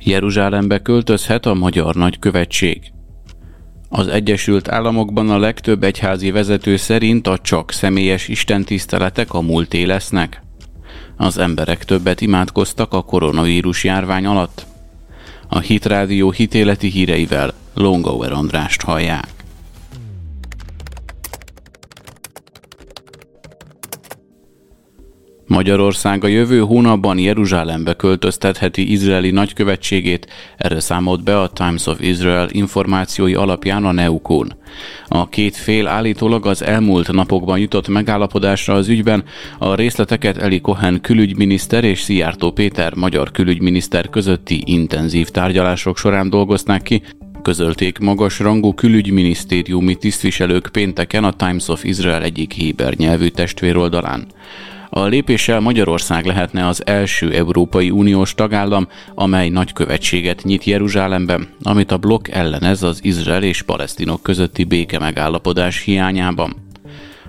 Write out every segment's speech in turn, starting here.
Jeruzsálembe költözhet a magyar nagykövetség. Az Egyesült Államokban a legtöbb egyházi vezető szerint a csak személyes istentiszteletek a múlté lesznek. Az emberek többet imádkoztak a koronavírus járvány alatt. A Hitrádió hitéleti híreivel Longauer Andrást hallják. Magyarország a jövő hónapban Jeruzsálembe költöztetheti izraeli nagykövetségét, erre számolt be a Times of Israel információi alapján a Neukon. A két fél állítólag az elmúlt napokban jutott megállapodásra az ügyben, a részleteket Eli Cohen külügyminiszter és Szijjártó Péter magyar külügyminiszter közötti intenzív tárgyalások során dolgozták ki, közölték magas rangú külügyminisztériumi tisztviselők pénteken a Times of Israel egyik héber nyelvű testvéroldalán. A lépéssel Magyarország lehetne az első Európai Uniós tagállam, amely nagykövetséget nyit Jeruzsálemben, amit a blokk ellenez az Izrael és palesztinok közötti béke megállapodás hiányában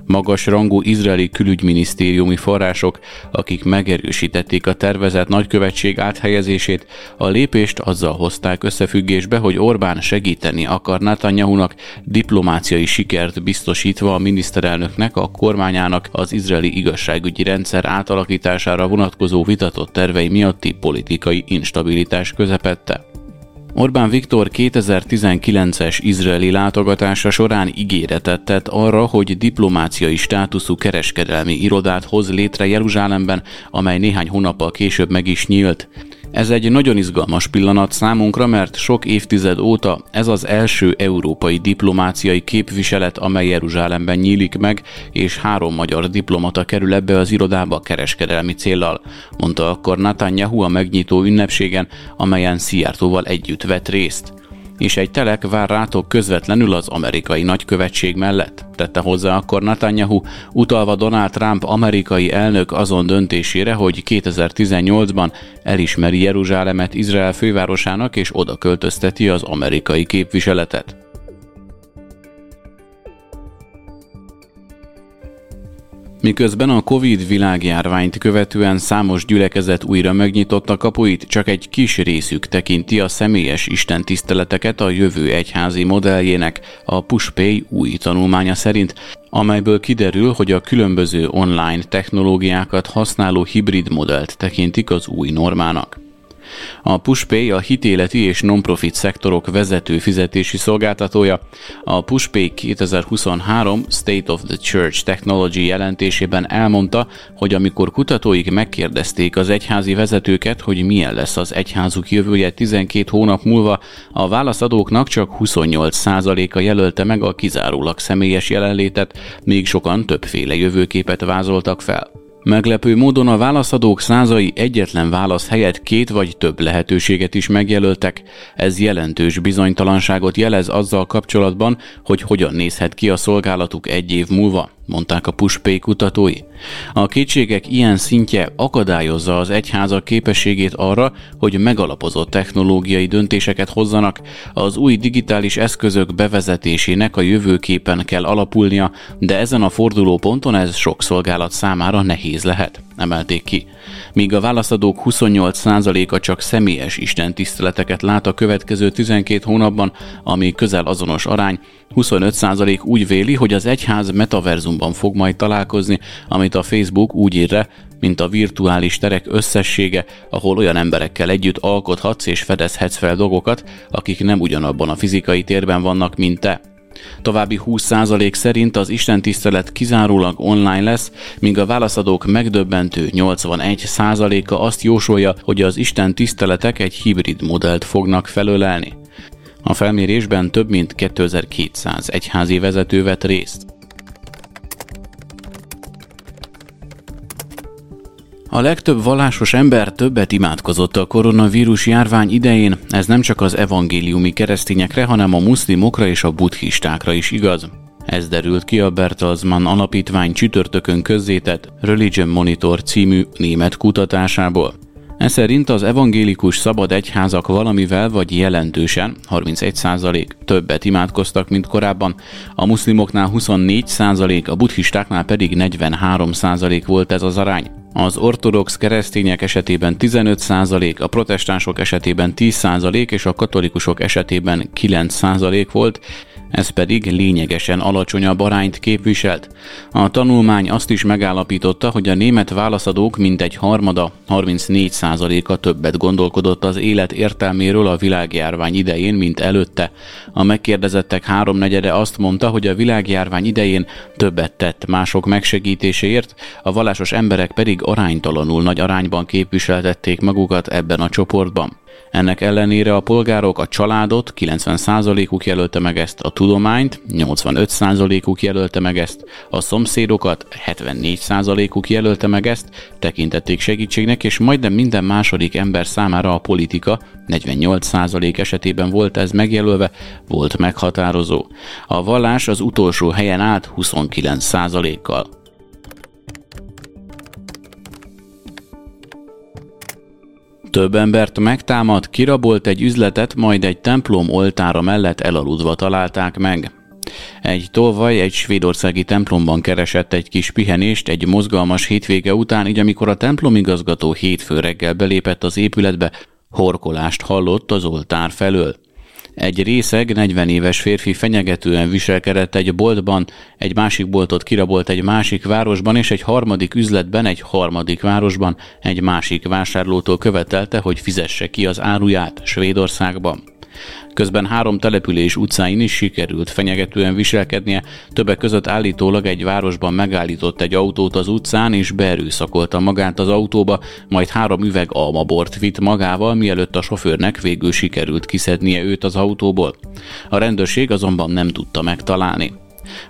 magas rangú izraeli külügyminisztériumi források, akik megerősítették a tervezett nagykövetség áthelyezését, a lépést azzal hozták összefüggésbe, hogy Orbán segíteni akar Netanyahunak, diplomáciai sikert biztosítva a miniszterelnöknek, a kormányának az izraeli igazságügyi rendszer átalakítására vonatkozó vitatott tervei miatti politikai instabilitás közepette. Orbán Viktor 2019-es izraeli látogatása során ígéretet tett arra, hogy diplomáciai státuszú kereskedelmi irodát hoz létre Jeruzsálemben, amely néhány hónappal később meg is nyílt. Ez egy nagyon izgalmas pillanat számunkra, mert sok évtized óta ez az első európai diplomáciai képviselet, amely Jeruzsálemben nyílik meg, és három magyar diplomata kerül ebbe az irodába kereskedelmi céllal, mondta akkor Netanyahu a megnyitó ünnepségen, amelyen Szijjártóval együtt vett részt és egy telek vár rátok közvetlenül az amerikai nagykövetség mellett, tette hozzá akkor Netanyahu, utalva Donald Trump amerikai elnök azon döntésére, hogy 2018-ban elismeri Jeruzsálemet Izrael fővárosának és oda költözteti az amerikai képviseletet. Miközben a Covid világjárványt követően számos gyülekezet újra megnyitotta kapuit, csak egy kis részük tekinti a személyes istentiszteleteket a jövő egyházi modelljének, a Pushpay új tanulmánya szerint, amelyből kiderül, hogy a különböző online technológiákat használó hibrid modellt tekintik az új normának. A PushPay a hitéleti és non-profit szektorok vezető fizetési szolgáltatója. A PushPay 2023 State of the Church Technology jelentésében elmondta, hogy amikor kutatóik megkérdezték az egyházi vezetőket, hogy milyen lesz az egyházuk jövője 12 hónap múlva, a válaszadóknak csak 28%-a jelölte meg a kizárólag személyes jelenlétet, még sokan többféle jövőképet vázoltak fel. Meglepő módon a válaszadók százai egyetlen válasz helyett két vagy több lehetőséget is megjelöltek. Ez jelentős bizonytalanságot jelez azzal kapcsolatban, hogy hogyan nézhet ki a szolgálatuk egy év múlva mondták a Pushpay kutatói. A kétségek ilyen szintje akadályozza az egyházak képességét arra, hogy megalapozott technológiai döntéseket hozzanak, az új digitális eszközök bevezetésének a jövőképen kell alapulnia, de ezen a fordulóponton ez sok szolgálat számára nehéz lehet emelték ki. Míg a válaszadók 28%-a csak személyes istentiszteleteket lát a következő 12 hónapban, ami közel azonos arány, 25% úgy véli, hogy az egyház metaverzumban fog majd találkozni, amit a Facebook úgy írja, mint a virtuális terek összessége, ahol olyan emberekkel együtt alkothatsz és fedezhetsz fel dolgokat, akik nem ugyanabban a fizikai térben vannak, mint te. További 20% szerint az istentisztelet kizárólag online lesz, míg a válaszadók megdöbbentő 81%-a azt jósolja, hogy az Isten tiszteletek egy hibrid modellt fognak felölelni. A felmérésben több mint 2200 egyházi vezető vett részt. A legtöbb vallásos ember többet imádkozott a koronavírus járvány idején, ez nem csak az evangéliumi keresztényekre, hanem a muszlimokra és a buddhistákra is igaz. Ez derült ki a Bertelsmann alapítvány csütörtökön közzétett Religion Monitor című német kutatásából. Ez szerint az evangélikus szabad egyházak valamivel vagy jelentősen, 31% többet imádkoztak, mint korábban, a muszlimoknál 24%, a buddhistáknál pedig 43% volt ez az arány. Az ortodox keresztények esetében 15%, a protestánsok esetében 10% és a katolikusok esetében 9% volt, ez pedig lényegesen alacsonyabb arányt képviselt. A tanulmány azt is megállapította, hogy a német válaszadók mintegy harmada, 34%-a többet gondolkodott az élet értelméről a világjárvány idején, mint előtte. A megkérdezettek háromnegyede azt mondta, hogy a világjárvány idején többet tett mások megsegítéséért, a vallásos emberek pedig aránytalanul nagy arányban képviseltették magukat ebben a csoportban. Ennek ellenére a polgárok a családot, 90%-uk jelölte meg ezt, a tudományt, 85%-uk jelölte meg ezt, a szomszédokat, 74%-uk jelölte meg ezt, tekintették segítségnek, és majdnem minden második ember számára a politika, 48% esetében volt ez megjelölve, volt meghatározó. A vallás az utolsó helyen állt 29%-kal. Több embert megtámad, kirabolt egy üzletet, majd egy templom oltára mellett elaludva találták meg. Egy tolvaj egy svédországi templomban keresett egy kis pihenést egy mozgalmas hétvége után, így amikor a templomigazgató hétfő reggel belépett az épületbe, horkolást hallott az oltár felől. Egy részeg, 40 éves férfi fenyegetően viselkedett egy boltban, egy másik boltot kirabolt egy másik városban, és egy harmadik üzletben, egy harmadik városban egy másik vásárlótól követelte, hogy fizesse ki az áruját Svédországban. Közben három település utcáin is sikerült fenyegetően viselkednie, többek között állítólag egy városban megállított egy autót az utcán és beerőszakolta magát az autóba, majd három üveg almabort vitt magával, mielőtt a sofőrnek végül sikerült kiszednie őt az autóból. A rendőrség azonban nem tudta megtalálni.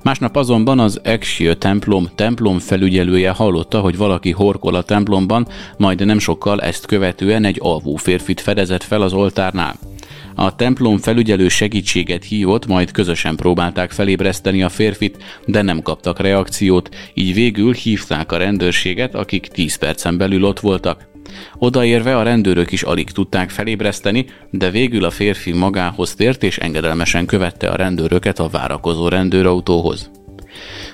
Másnap azonban az Exio templom templom felügyelője hallotta, hogy valaki horkol a templomban, majd nem sokkal ezt követően egy alvó férfit fedezett fel az oltárnál. A templom felügyelő segítséget hívott, majd közösen próbálták felébreszteni a férfit, de nem kaptak reakciót, így végül hívták a rendőrséget, akik 10 percen belül ott voltak. Odaérve a rendőrök is alig tudták felébreszteni, de végül a férfi magához tért és engedelmesen követte a rendőröket a várakozó rendőrautóhoz.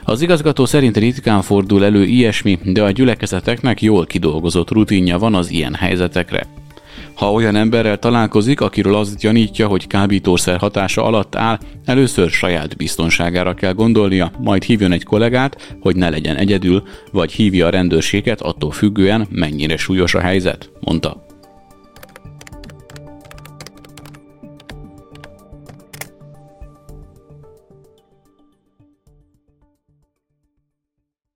Az igazgató szerint ritkán fordul elő ilyesmi, de a gyülekezeteknek jól kidolgozott rutinja van az ilyen helyzetekre. Ha olyan emberrel találkozik, akiről azt gyanítja, hogy kábítószer hatása alatt áll, először saját biztonságára kell gondolnia, majd hívjon egy kollégát, hogy ne legyen egyedül, vagy hívja a rendőrséget attól függően, mennyire súlyos a helyzet, mondta.